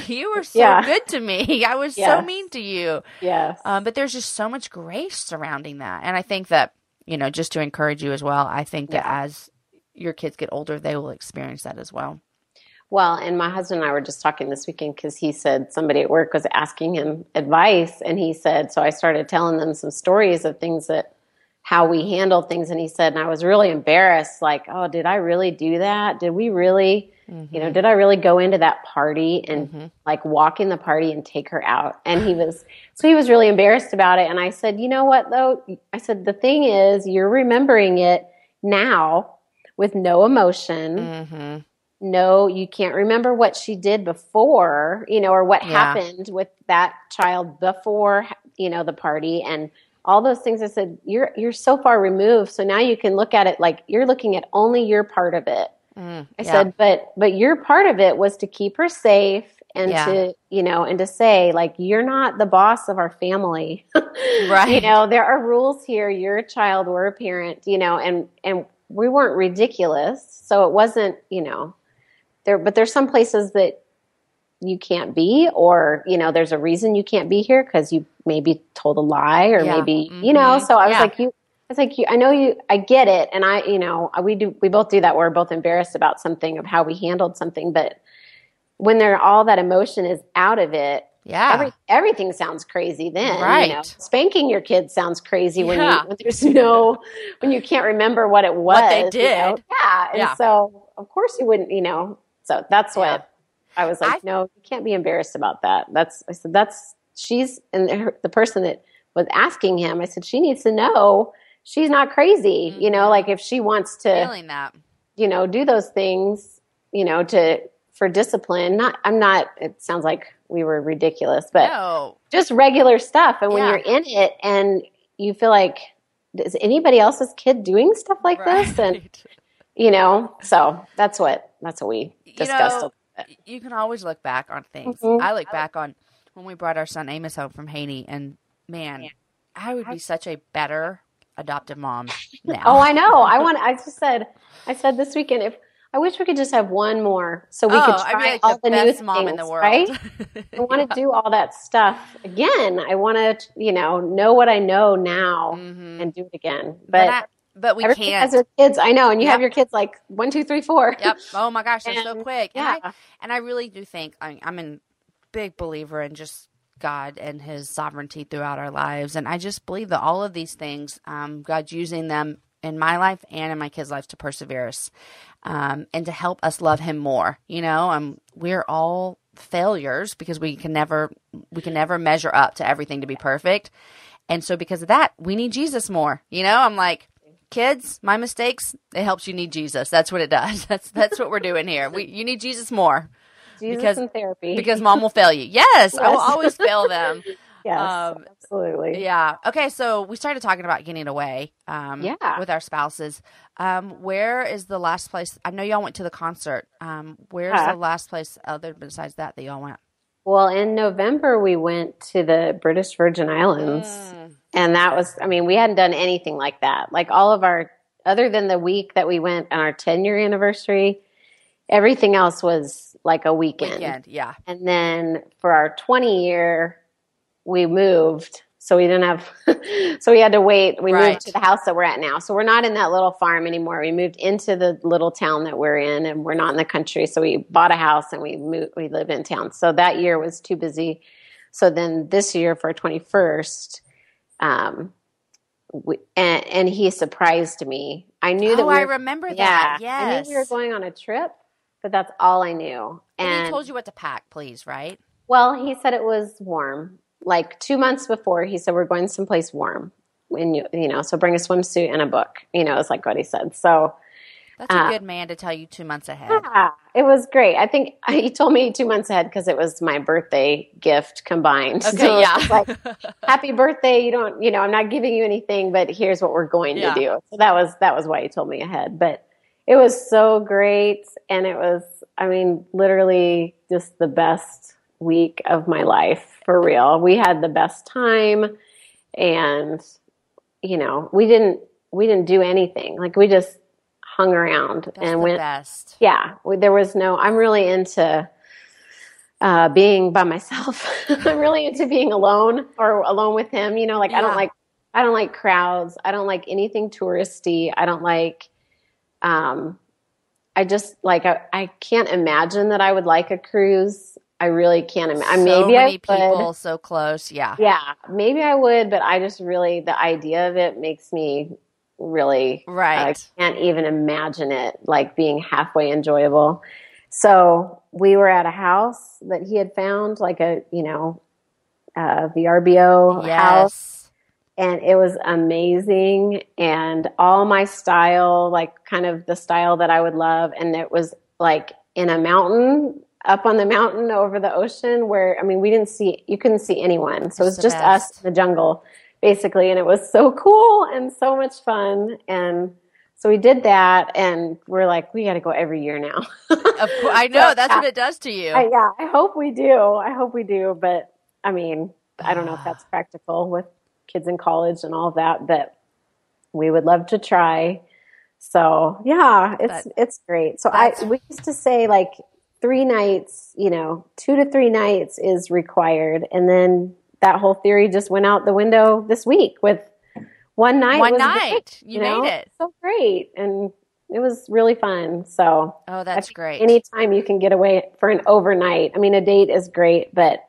you were so Yeah. good to me. I was so mean to you. yes. Um, but there's just so much grace surrounding that. And I think that, you know, just to encourage you as well, I think that Yeah. as your kids get older, they will experience that as well. Well, and my husband and I were just talking this weekend because he said somebody at work was asking him advice, and he said, so I started telling them some stories of things that how we handled things, and he said, and I was really embarrassed, like, oh, did I really do that? Did we really, you know, did I really go into that party and like walk in the party and take her out? And he was, so he was really embarrassed about it, and I said, you know what though? I said the thing is, you're remembering it now with no emotion Mm-hmm. No, you can't remember what she did before, you know, or what Yeah. happened with that child before, you know, the party and all those things. I said, you're, you're so far removed. So now you can look at it like you're looking at only your part of it. Mm, I said, but, but your part of it was to keep her safe and Yeah. to, you know, and to say like, you're not the boss of our family. Right. You know, there are rules here. You're a child, we're a parent, you know, and, and we weren't ridiculous. So it wasn't, you know, there, but there's some places that you can't be, or, you know, there's a reason you can't be here because you maybe told a lie or Yeah. maybe, you know, Mhm. so I was Yeah. like, you, I was like, you, I know you, I get it. And I, you know, we do, we both do that. We're both embarrassed about something of how we handled something, but when there, all that emotion is out of it, yeah. Every, everything sounds crazy then. You know? Right. Spanking your kids sounds crazy when, you, when there's no, when you can't remember what it was. What they you know? did. Yeah. And Yeah. so, of course, you wouldn't, you know. So that's what Yeah. I was like, I- no, you can't be embarrassed about that. That's, I said, that's, she's, and her, the person that was asking him, I said, she needs to know she's not crazy. You know, Mhm. like if she wants to, feeling that. you know, do those things, you know, to, for discipline, not, I'm not, it sounds like we were ridiculous, but No. just regular stuff. And when Yeah. you're in it and you feel like, is anybody else's kid doing stuff like this? And, you know, so that's what, that's what we discussed. know, you can always look back on things. Mhm. I look back on when we brought our son Amos home from Haiti, and man, I would be such a better adoptive mom now. oh, I know. I want, I just said, I said this weekend, if I wish we could just have one more so we Oh, could try like all the the, new best things, mom in the world. right? I want to do all that stuff again. I want to, you know, know what I know now Mhm. and do it again. But, But, I, but we everybody can't. has their kids. I know, and you have your kids like one, two, three, four. yep. Oh my gosh, they're so And, quick. And I Yeah, and I really do think I, I'm a big believer in just God and His sovereignty throughout our lives. And I just believe that all of these things, um, God's using them in my life and in my kids' lives to persevere us um, and to help us love Him more. You know, um, we're all failures because we can never we can never measure up to everything to be perfect. And so because of that, we need Jesus more. You know, I'm like, kids, my mistakes, it helps you need Jesus. That's what it does. That's that's what we're doing here. We you need Jesus more. Jesus because, and therapy. Because mom will fail you. Yes, I will always fail them. yes, um, absolutely. Yeah. Okay. So we started talking about getting away. Um, Yeah. With our spouses. Um, where is the last place? I know y'all went to the concert. Um, where's Yeah. the last place other besides that that y'all went? Well, in November we went to the British Virgin Islands, Mm. And that was I mean, we hadn't done anything like that. Like all of our other than the week that we went on our 10 year anniversary, everything else was like a weekend. Weekend. Yeah. And then for our 20 year, we moved. So we didn't have, so we had to wait. We Right. moved to the house that we're at now. So we're not in that little farm anymore. We moved into the little town that we're in and we're not in the country. So we bought a house and we moved, we live in town. So that year was too busy. So then this year for our 21st, um, we, and, and he surprised me. I knew that Oh, we I were, remember yeah, that. I knew we were going on a trip, but that's all I knew. And he told you what to pack, please, right? Well, he said it was warm. Like two months before, he said we're going someplace warm. And you, you know, so bring a swimsuit and a book. You know, it's like what he said. So That's a Uh, good man to tell you two months ahead. yeah, it was great. I think he told me two months ahead because it was my birthday gift combined. Okay, So yeah. like happy birthday. You don't, you know, I'm not giving you anything, but here's what we're going Yeah. to do. So that was that was why he told me ahead. But it was so great, and it was, I mean, literally just the best week of my life for real. We had the best time, and you know, we didn't we didn't do anything. Like we just hung around That's and the went best. yeah there was no i'm really into uh, being by myself i'm really into being alone or alone with him you know like i don't like i don't like crowds i don't like anything touristy i don't like um i just like i, I can't imagine that i would like a cruise i really can't imagine so maybe many i would people so close. Yeah. yeah maybe i would but i just really the idea of it makes me really Right. I can't even imagine it like being halfway enjoyable. So we were at a house that he had found, like a you know, uh, VRBO house, and it was amazing. And all my style, like kind of the style that I would love, and it was like in a mountain. Up on the mountain over the ocean, where I mean, we didn't see, you couldn't see anyone. So it was just us in the jungle basically and it was so cool and so much fun and so we did that and we're like we got to go every year now Of course, I know So, that's yeah. what it does to you. I, yeah i hope we do i hope we do but i mean i don't know if that's practical with kids in college and all of that but we would love to try so yeah it's That- it's great so i we used to say like three nights you know two to three nights is required and then that whole theory just went out the window this week with one night One great, night. You know? made it. so great and it was really fun so Oh, that's great. anytime you can get away for an overnight i mean a date is great but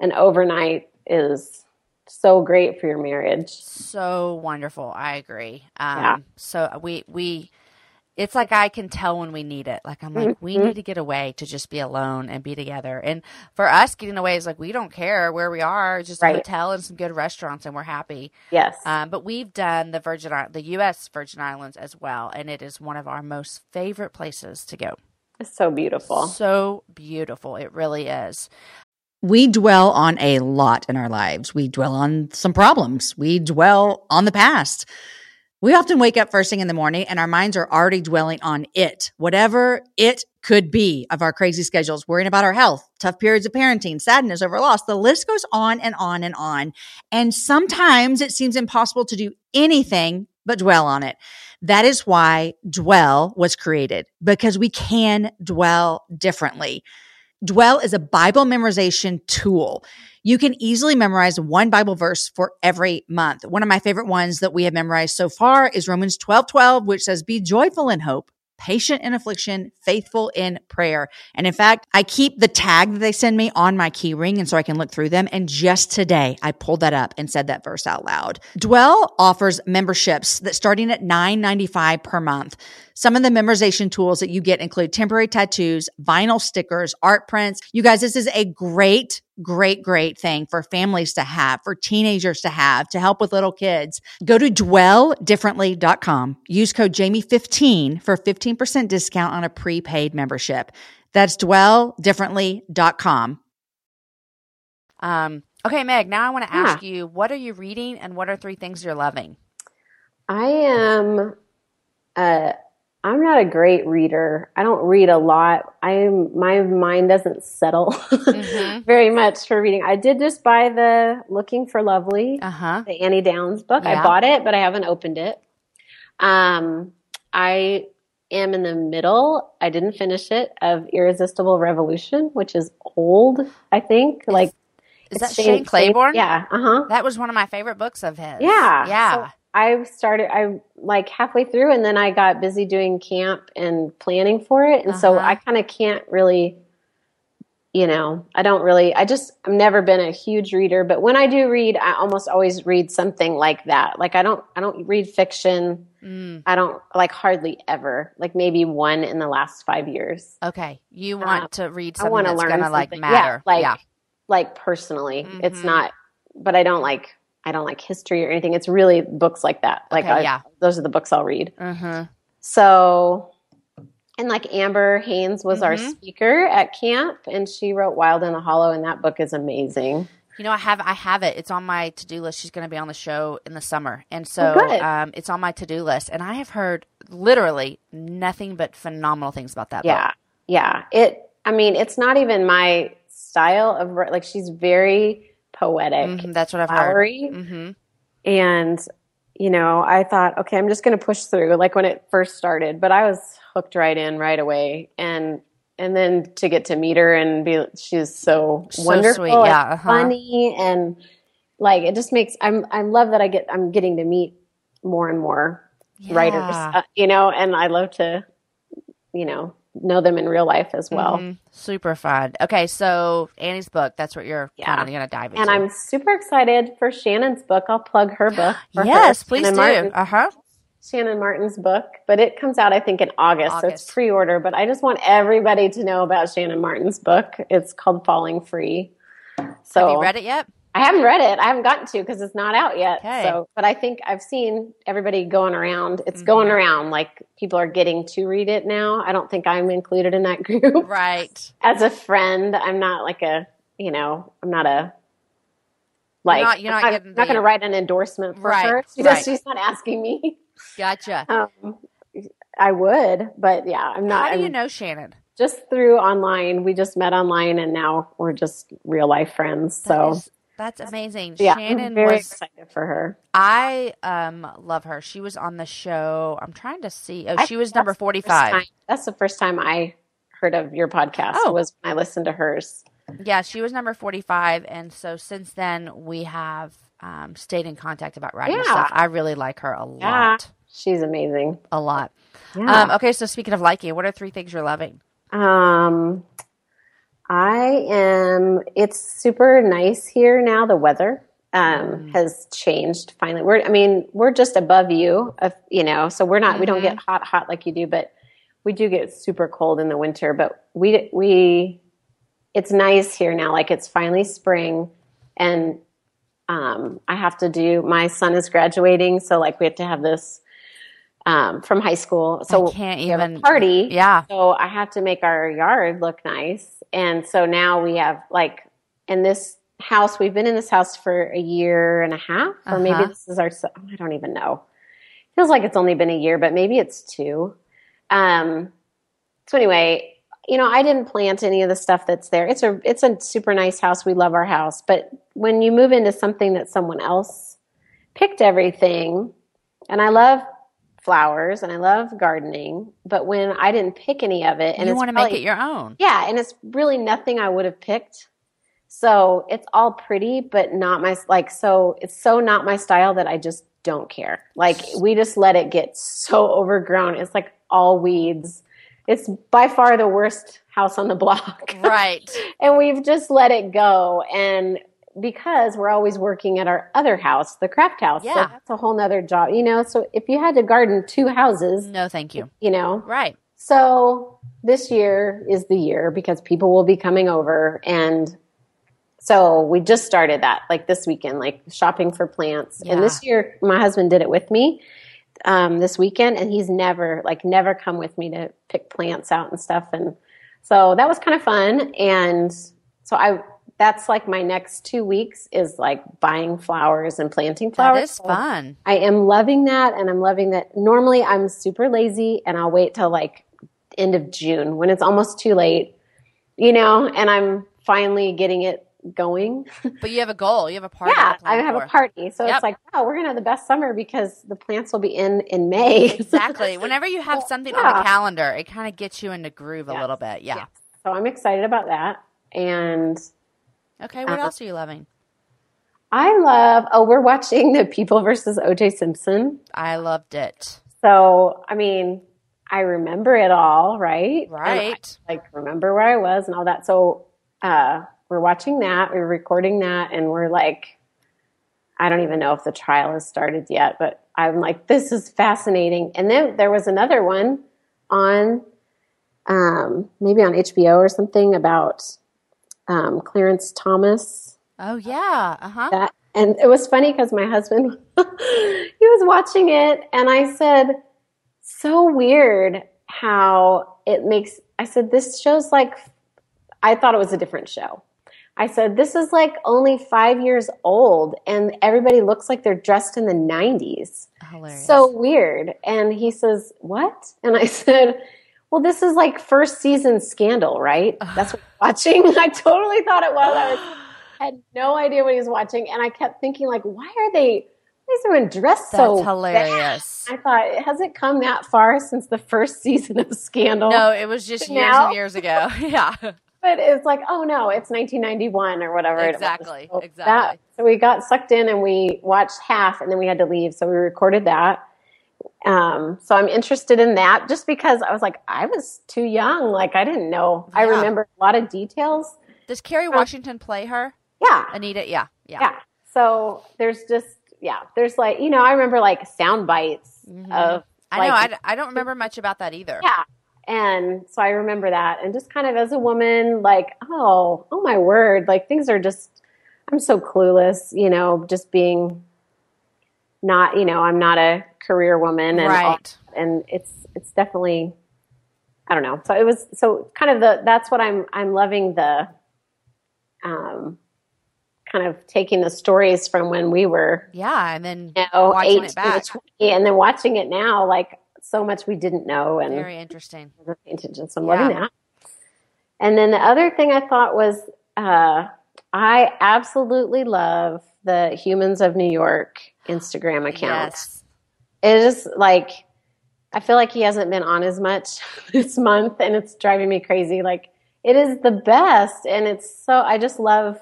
an overnight is so great for your marriage so wonderful. I agree. Um, Yeah. So we we, it's like I can tell when we need it. Like I'm like we Mhm. need to get away to just be alone and be together. And for us, getting away is like we don't care where we are. It's just a hotel and some good restaurants, and we're happy. yes Um, but we've done the Virgin, Isl- the U.S. Virgin Islands as well, and it is one of our most favorite places to go. it's so beautiful So beautiful, it really is. We dwell on a lot in our lives. We dwell on some problems. We dwell on the past. We often wake up first thing in the morning and our minds are already dwelling on it, whatever it could be of our crazy schedules, worrying about our health, tough periods of parenting, sadness over loss. The list goes on and on and on. And sometimes it seems impossible to do anything but dwell on it. That is why dwell was created because we can dwell differently. Dwell is a Bible memorization tool. You can easily memorize one Bible verse for every month. One of my favorite ones that we have memorized so far is Romans 12 12, which says, Be joyful in hope, patient in affliction, faithful in prayer. And in fact, I keep the tag that they send me on my key ring. And so I can look through them. And just today, I pulled that up and said that verse out loud. Dwell offers memberships that starting at $9.95 per month. Some of the memorization tools that you get include temporary tattoos, vinyl stickers, art prints. You guys, this is a great, great, great thing for families to have, for teenagers to have, to help with little kids. Go to dwelldifferently.com. Use code Jamie15 for 15% discount on a prepaid membership. That's dwelldifferently.com. Um, okay, Meg, now I want to Yeah. ask you what are you reading and what are three things you're loving? I am uh I'm not a great reader. I don't read a lot. I'm my mind doesn't settle Mhm. very much for reading. I did just buy the Looking for Lovely, Uh huh. the Annie Downs book. Yeah. I bought it, but I haven't opened it. Um I am in the middle. I didn't finish it of Irresistible Revolution, which is old, I think. like Is that Shane Claiborne? Yeah, uh-huh. That was one of my favorite books of his. Yeah. Yeah. So I started, I like halfway through, and then I got busy doing camp and planning for it. And so Uh-huh. I kind of can't really, you know, I don't really, I just, I've never been a huge reader. But when I do read, I almost always read something like that. Like I don't, I don't read fiction. Mm, I don't like hardly ever, like maybe one in the last five years. okay. You want Um, to read I something want to that's learn going to like matter. Yeah, like, yeah. like personally, it's Mhm. not, but I don't like, I don't like history or anything. It's really books like that. Like, Okay, I, yeah. those are the books I'll read. Mm-hmm. So, and like Amber Haines was our Mhm. speaker at camp, and she wrote Wild in the Hollow, and that book is amazing. You know, I have I have it. It's on my to do list. She's going to be on the show in the summer, and so Oh, um, it's on my to do list. And I have heard literally nothing but phenomenal things about that. Yeah, book. yeah. Yeah. It. I mean, it's not even my style of like. She's very poetic, Mhm, that's what I've heard. Mm-hmm. and you know, I thought, okay, I'm just going to push through. Like when it first started, but I was hooked right in right away, and and then to get to meet her and be, she's so, So wonderful, sweet, and yeah, uh-huh. funny, and like it just makes. I'm I love that I get I'm getting to meet more and more writers, uh, you know, and I love to, you know, know them in real life as well. Mhm. Super fun. Okay, so Annie's book. That's what you're Yeah. kind of going to dive into. And I'm super excited for Shannon's book. I'll plug her book. for her, yes, please Shannon do. Uh huh. Shannon Martin's book, but it comes out I think in August, so August. it's pre-order. But I just want everybody to know about Shannon Martin's book. It's called Falling Free. So Have you read it yet? I haven't read it. I haven't gotten to because it's not out yet. Okay. So, but I think I've seen everybody going around. It's Mm-hmm. going around like people are getting to read it now. I don't think I'm included in that group. Right. As a friend, I'm not like a, you know, I'm not a like not- you're not I'm not going to write an endorsement for Right, her. She right. she's not asking me. Gotcha. Um, I would, but yeah, I'm not. How do you I'm know Shannon? just through online. We just met online, and now we're just real life friends. That So that's amazing. yeah, Shannon I'm very was. excited for her. I um love her. She was on the show. I'm trying to see. Oh, I she was number that's the first 45. time- That's the first time I heard of your podcast. Oh. Was when I listened to hers. Yeah, she was number 45. And so since then, we have um, stayed in contact about writing Yeah. stuff. I really like her a Yeah. lot. She's amazing. A lot. Yeah. Um, okay, so speaking of liking, what are three things you're loving? Um, I am. It's super nice here now. The weather um, Mm. has changed finally. We're. I mean, we're just above you. Of you know, so we're not. We don't get hot, hot like you do, but we do get super cold in the winter. But we we. It's nice here now. Like it's finally spring, and um, I have to do. My son is graduating, so like we have to have this. Um, from high school, so I can't we have a even. party. Yeah. So I have to make our yard look nice. And so now we have like in this house, we've been in this house for a year and a half, or maybe Uh-huh. this is our, I don't even know. Feels like it's only been a year, but maybe it's two. Um, so anyway, you know, I didn't plant any of the stuff that's there. It's a, it's a super nice house. We love our house. But when you move into something that someone else picked everything, and I love flowers and I love gardening, but when I didn't pick any of it, and you want to make it your own. yeah, and it's really nothing I would have picked. So it's all pretty, but not my like. So it's so not my style that I just don't care. Like we just let it get so overgrown. It's like all weeds. It's by far the worst house on the block. Right. and we've just let it go. And because we're always working at our other house, the craft house. Yeah. So that's a whole nother job, you know. So if you had to garden two houses, No, thank you. you know. Right. So this year is the year because people will be coming over and so we just started that like this weekend, like shopping for plants. Yeah. And this year my husband did it with me um, this weekend and he's never like never come with me to pick plants out and stuff. And so that was kind of fun. And so I that's like my next two weeks is like buying flowers and planting flowers. That is fun. I am loving that, and I'm loving that. Normally, I'm super lazy, and I'll wait till like end of June when it's almost too late, you know. And I'm finally getting it going. But you have a goal. You have a party. yeah, I have for. a party, so Yep. it's like, wow, we're gonna have the best summer because the plants will be in in May. Exactly. Whenever you have something on the calendar, it kind of gets you into the groove a little bit. Yeah. Yes. so I'm excited about that, and Okay. What Uh-huh. else are you loving? I love. Oh, we're watching the People versus O.J. Simpson. I loved it. So, I mean, I remember it all, right? And I, Right. like remember where I was and all that. So uh, we're watching that, we're recording that, and we're like, I don't even know if the trial has started yet, but I'm like, this is fascinating. And then there was another one on um, maybe on HBO or something about um, Clarence Thomas. Oh yeah. Uh huh. And it was funny because my husband he was watching it and I said, so weird how it makes I said, this show's like I thought it was a different show. I said, this is like only five years old and everybody looks like they're dressed in the nineties. Hilarious. So weird. And he says, What? And I said, Well, this is like first season scandal, right? That's what I'm watching. I totally thought it was. I was, had no idea what he was watching. And I kept thinking, like, why are they why is everyone dressed That's so hilarious. bad? I thought, has it come that far since the first season of Scandal? No, it was just years Now? and years ago. yeah. But it's like, oh no, it's 1991 or whatever. it was. Exactly, So exactly. that- so we got sucked in and we watched half and then we had to leave. So we recorded that. Um, so I'm interested in that just because I was like, I was too young. Like I didn't know. I remember a lot of details. Does Kerry Washington play her? Yeah. Anita? Yeah. Yeah. Yeah. So there's just, yeah, there's like, you know, I remember like sound bites Mhm. of, I know. like- I, d- I don't remember much about that either. yeah. And so I remember that. And just kind of as a woman, like, oh, oh my word, like things are just, I'm so clueless, you know, just being not, you know, I'm not a career woman and, all- Right. and it's, it's definitely, I don't know. So it was, so kind of the, that's what I'm, I'm loving the, um, kind of taking the stories from when we were, Yeah. And then you know, Watching it back. 20 and then watching it now, like so much we didn't know. And, very interesting. attention. So I'm Yeah. loving that. And then the other thing I thought was uh, I absolutely love the Humans of New York Instagram account. Yes. It is like I feel like he hasn't been on as much this month, and it's driving me crazy. Like it is the best, and it's so I just love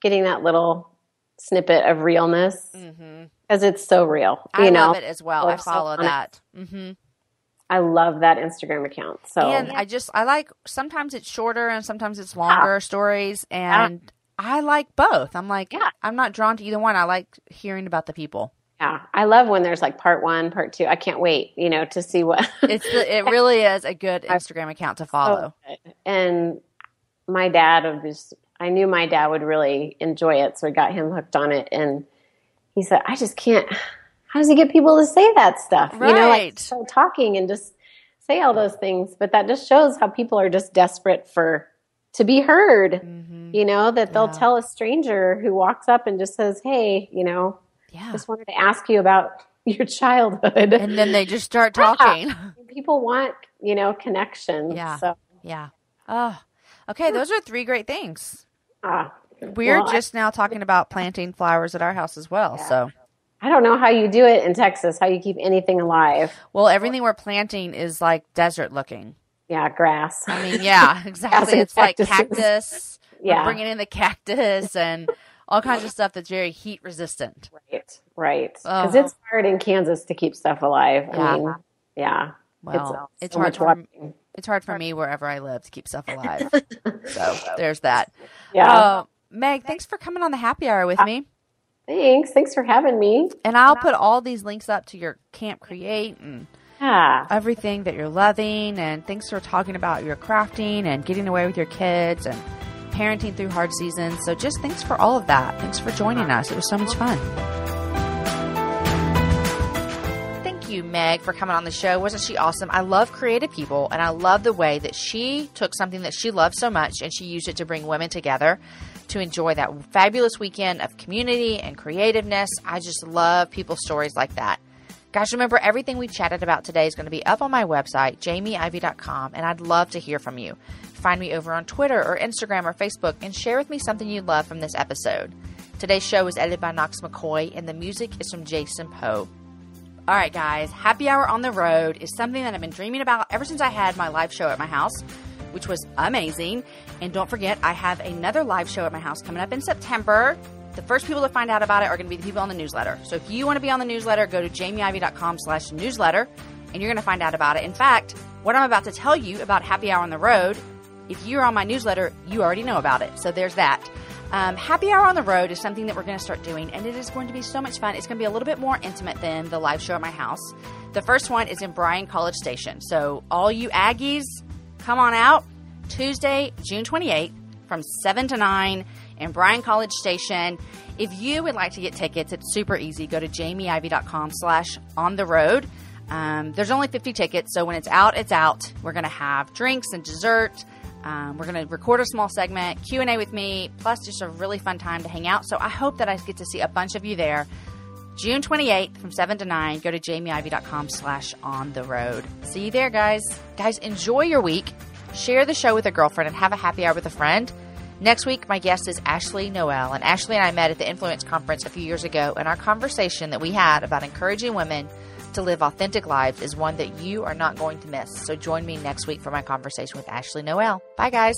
getting that little snippet of realness because it's so real. I know, love it as well. I so follow it. that. hmm I love that Instagram account. So And I just I like sometimes it's shorter and sometimes it's longer stories and I like both. I'm like Yeah. I'm not drawn to either one. I like hearing about the people. Yeah, I love when there's like part one, part two. I can't wait, you know, to see what. It's the, it really is a good Instagram account to follow. So good. and my dad was. I knew my dad would really enjoy it, so I got him hooked on it. And he said, "I just can't. How does he get people to say that stuff? You know, like Right. start talking and just say all those things. But that just shows how people are just desperate for to be heard. hmm You know, that they'll Yeah. tell a stranger who walks up and just says, "Hey, you know, Yeah. just wanted to ask you about your childhood." And then they just start Yeah. talking. people want you know connection Yeah. so yeah. Oh. Okay, those are three great things. ah, We're Well, just now talking about planting flowers at our house as well. Yeah. So, i don't know how you do it in texas how you keep anything alive well, everything we're planting is like desert looking. Yeah grass I mean, yeah, exactly. It's like cactus. Yeah. Bringing in the cactus and all kinds of stuff that's very heat resistant. Right, right. Oh. Because it's hard in Kansas to keep stuff alive. Yeah. I mean, yeah. Well, it's, it's so hard for walking. it's hard for me wherever I live to keep stuff alive. so there's that. Yeah. Uh, Meg, thanks for coming on the happy hour with me. Thanks. Thanks for having me. And I'll put all these links up to your Camp Create and Yeah. everything that you're loving. And thanks for talking about your crafting and getting away with your kids and parenting through hard seasons. So just thanks for all of that. Thanks for joining us. It was so much fun. Thank you, Meg, for coming on the show. Wasn't she awesome? I love creative people, and I love the way that she took something that she loved so much and she used it to bring women together to enjoy that fabulous weekend of community and creativeness. I just love people's stories like that. Guys, remember everything we chatted about today is going to be up on my website, jamieivey.com, and I'd love to hear from you. Find me over on Twitter or Instagram or Facebook and share with me something you love from this episode. Today's show was edited by Knox McCoy, and the music is from Jason Poe. All right, guys, happy hour on the road is something that I've been dreaming about ever since I had my live show at my house, which was amazing. And don't forget, I have another live show at my house coming up in September. The first people to find out about it are going to be the people on the newsletter. So if you want to be on the newsletter, go to jamieivey.com slash newsletter, and you're going to find out about it. In fact, what I'm about to tell you about Happy Hour on the Road, if you're on my newsletter, you already know about it. So there's that. Um, Happy Hour on the Road is something that we're going to start doing, and it is going to be so much fun. It's going to be a little bit more intimate than the live show at my house. The first one is in Bryan College Station. So, all you Aggies, come on out Tuesday, June 28th from 7 to 9 in Bryan College Station. If you would like to get tickets, it's super easy. Go to jamieivey.com slash on the road. Um, there's only 50 tickets, so when it's out, it's out. We're going to have drinks and dessert. Um, we're going to record a small segment, Q&A with me, plus just a really fun time to hang out. So I hope that I get to see a bunch of you there. June 28th from 7 to 9. Go to jamieivey.com slash on the road. See you there, guys. Guys, enjoy your week. Share the show with a girlfriend and have a happy hour with a friend. Next week, my guest is Ashley Noel. And Ashley and I met at the Influence Conference a few years ago. And our conversation that we had about encouraging women to live authentic lives is one that you are not going to miss. So join me next week for my conversation with Ashley Noel. Bye, guys.